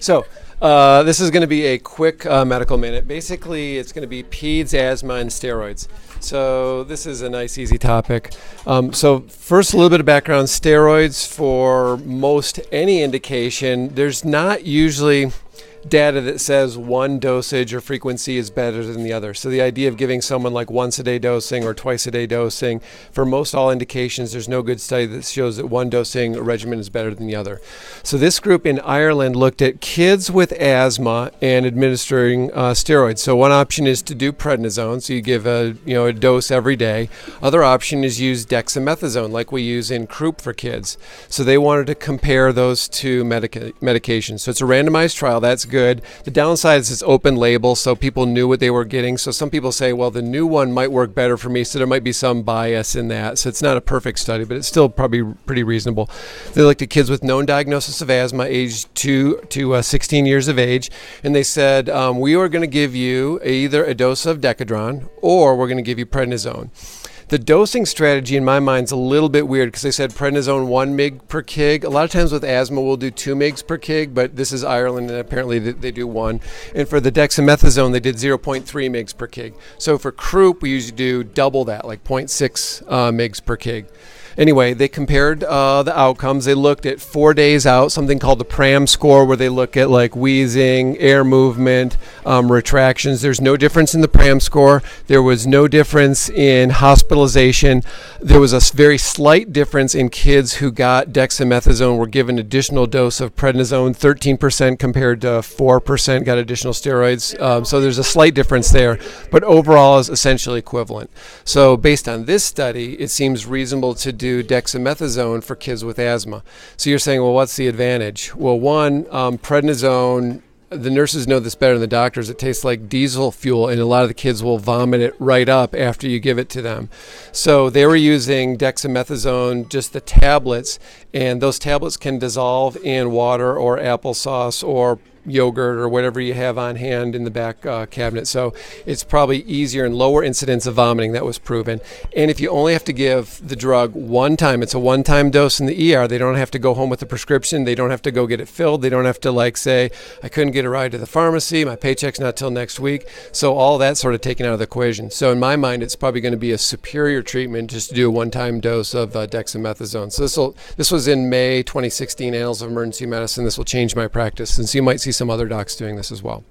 So, uh, this is going to be a quick uh, medical minute. Basically, it's going to be peds, asthma, and steroids. So, this is a nice, easy topic. Um, so, first, a little bit of background steroids for most any indication, there's not usually data that says one dosage or frequency is better than the other. So the idea of giving someone like once a day dosing or twice a day dosing, for most all indications, there's no good study that shows that one dosing regimen is better than the other. So this group in Ireland looked at kids with asthma and administering uh, steroids. So one option is to do prednisone, so you give a you know a dose every day. Other option is use dexamethasone, like we use in croup for kids. So they wanted to compare those two medica- medications. So it's a randomized trial. That's good. The downside is it's open label, so people knew what they were getting. So some people say, well, the new one might work better for me, so there might be some bias in that. So it's not a perfect study, but it's still probably pretty reasonable. They looked at kids with known diagnosis of asthma, aged 2 to uh, 16 years of age, and they said, um, we are going to give you either a dose of Decadron or we're going to give you prednisone. The dosing strategy in my mind is a little bit weird because they said prednisone 1 mg per kg. A lot of times with asthma, we'll do 2 mgs per kg, but this is Ireland and apparently they do 1. And for the dexamethasone, they did 0.3 mgs per kg. So for croup, we usually do double that, like 0.6 uh, mgs per kg anyway, they compared uh, the outcomes. They looked at four days out, something called the PRAM score, where they look at like wheezing, air movement, um, retractions. There's no difference in the PRAM score. There was no difference in hospitalization. There was a very slight difference in kids who got dexamethasone were given additional dose of prednisone. 13% compared to 4% got additional steroids. Um, so there's a slight difference there, but overall is essentially equivalent. So based on this study, it seems reasonable to do dexamethasone for kids with asthma. So you're saying, well, what's the advantage? Well, one, um, prednisone the nurses know this better than the doctors. It tastes like diesel fuel, and a lot of the kids will vomit it right up after you give it to them. So they were using dexamethasone, just the tablets, and those tablets can dissolve in water or applesauce or yogurt or whatever you have on hand in the back uh, cabinet. So it's probably easier and lower incidence of vomiting that was proven. And if you only have to give the drug one time, it's a one time dose in the ER. They don't have to go home with a prescription. They don't have to go get it filled. They don't have to like say, I couldn't get a ride to the pharmacy. My paycheck's not till next week. So all that sort of taken out of the equation. So in my mind, it's probably going to be a superior treatment just to do a one time dose of uh, dexamethasone. So this will this was in May 2016 Annals of Emergency Medicine. This will change my practice. And so you might see some other docs doing this as well.